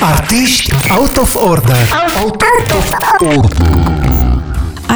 Artiști out of order. Out of order.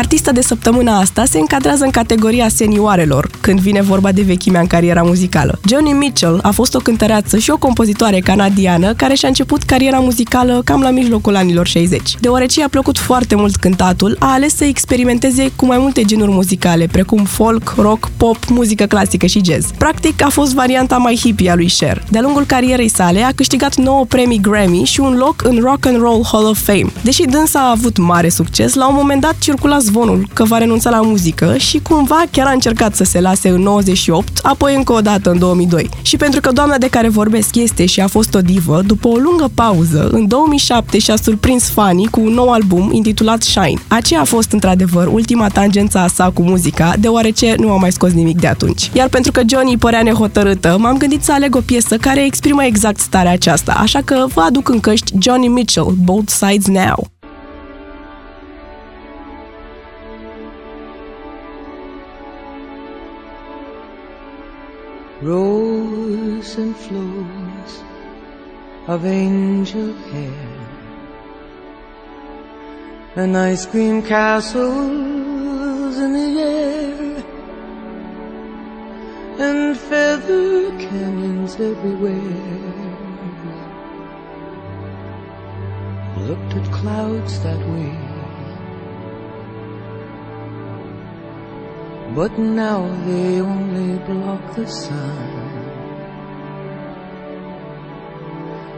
Artista de săptămâna asta se încadrează în categoria senioarelor, când vine vorba de vechimea în cariera muzicală. Johnny Mitchell a fost o cântăreață și o compozitoare canadiană care și-a început cariera muzicală cam la mijlocul anilor 60. Deoarece i-a plăcut foarte mult cântatul, a ales să experimenteze cu mai multe genuri muzicale, precum folk, rock, pop, muzică clasică și jazz. Practic, a fost varianta mai hippie a lui Cher. De-a lungul carierei sale a câștigat 9 premii Grammy și un loc în Rock and Roll Hall of Fame. Deși dânsa a avut mare succes, la un moment dat circula zvonul că va renunța la muzică și cumva chiar a încercat să se lase în 98, apoi încă o dată în 2002. Și pentru că doamna de care vorbesc este și a fost o divă, după o lungă pauză, în 2007 și-a surprins fanii cu un nou album intitulat Shine. Aceea a fost într-adevăr ultima tangență a sa cu muzica, deoarece nu a mai scos nimic de atunci. Iar pentru că Johnny părea nehotărâtă, m-am gândit să aleg o piesă care exprimă exact starea aceasta, așa că vă aduc în căști Johnny Mitchell, Both Sides Now. Rose and flows of angel hair and ice cream castles in the air and feather canyons everywhere. Looked at clouds that way. But now they only block the sun.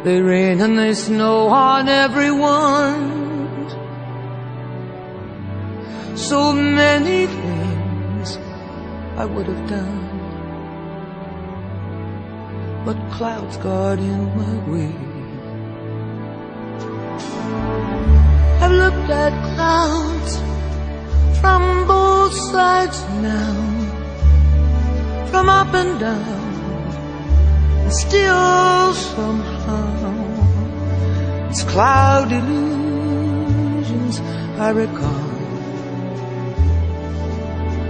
They rain and they snow on everyone. So many things I would have done. But clouds got in my way. I've looked at clouds from both sides up and down, and still somehow it's cloud illusions I recall.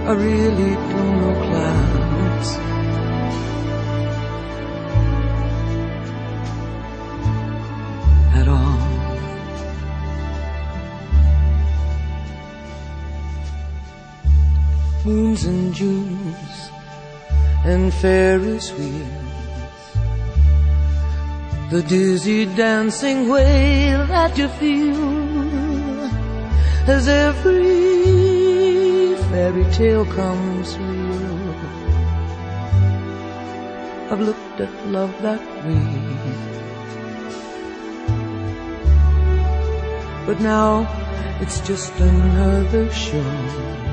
I really don't know clouds. At all. moons and Junes and Ferris wheels. The dizzy dancing way that you feel as every fairy tale comes real. I've looked at love that way. But now it's just another show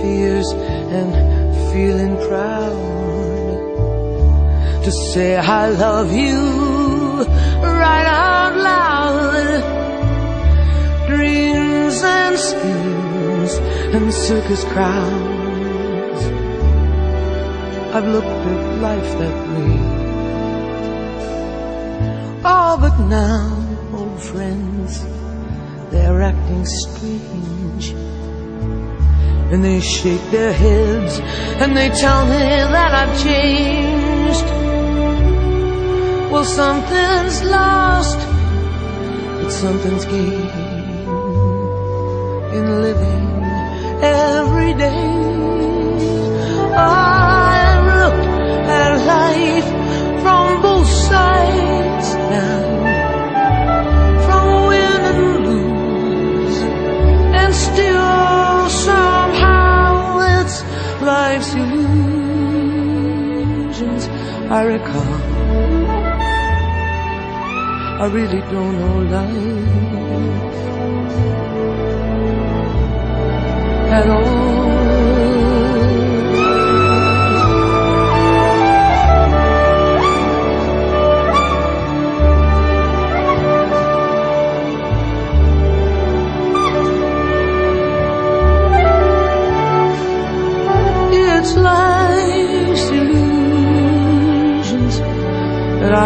fears and feeling proud to say I love you right out loud. Dreams and schemes and circus crowds. I've looked at life that way. Oh, but now, old friends, they're acting strange and they shake their heads and they tell me that I've changed. Well, something's lost, but something's gained in living every day. I I recall. I really don't know life at all.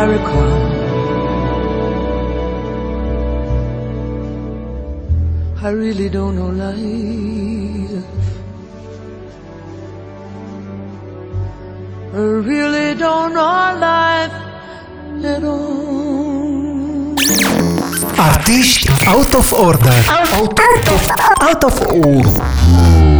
I recall. I really don't know life. I really don't know life at all. Artiști out of order. Out, out of, out of order.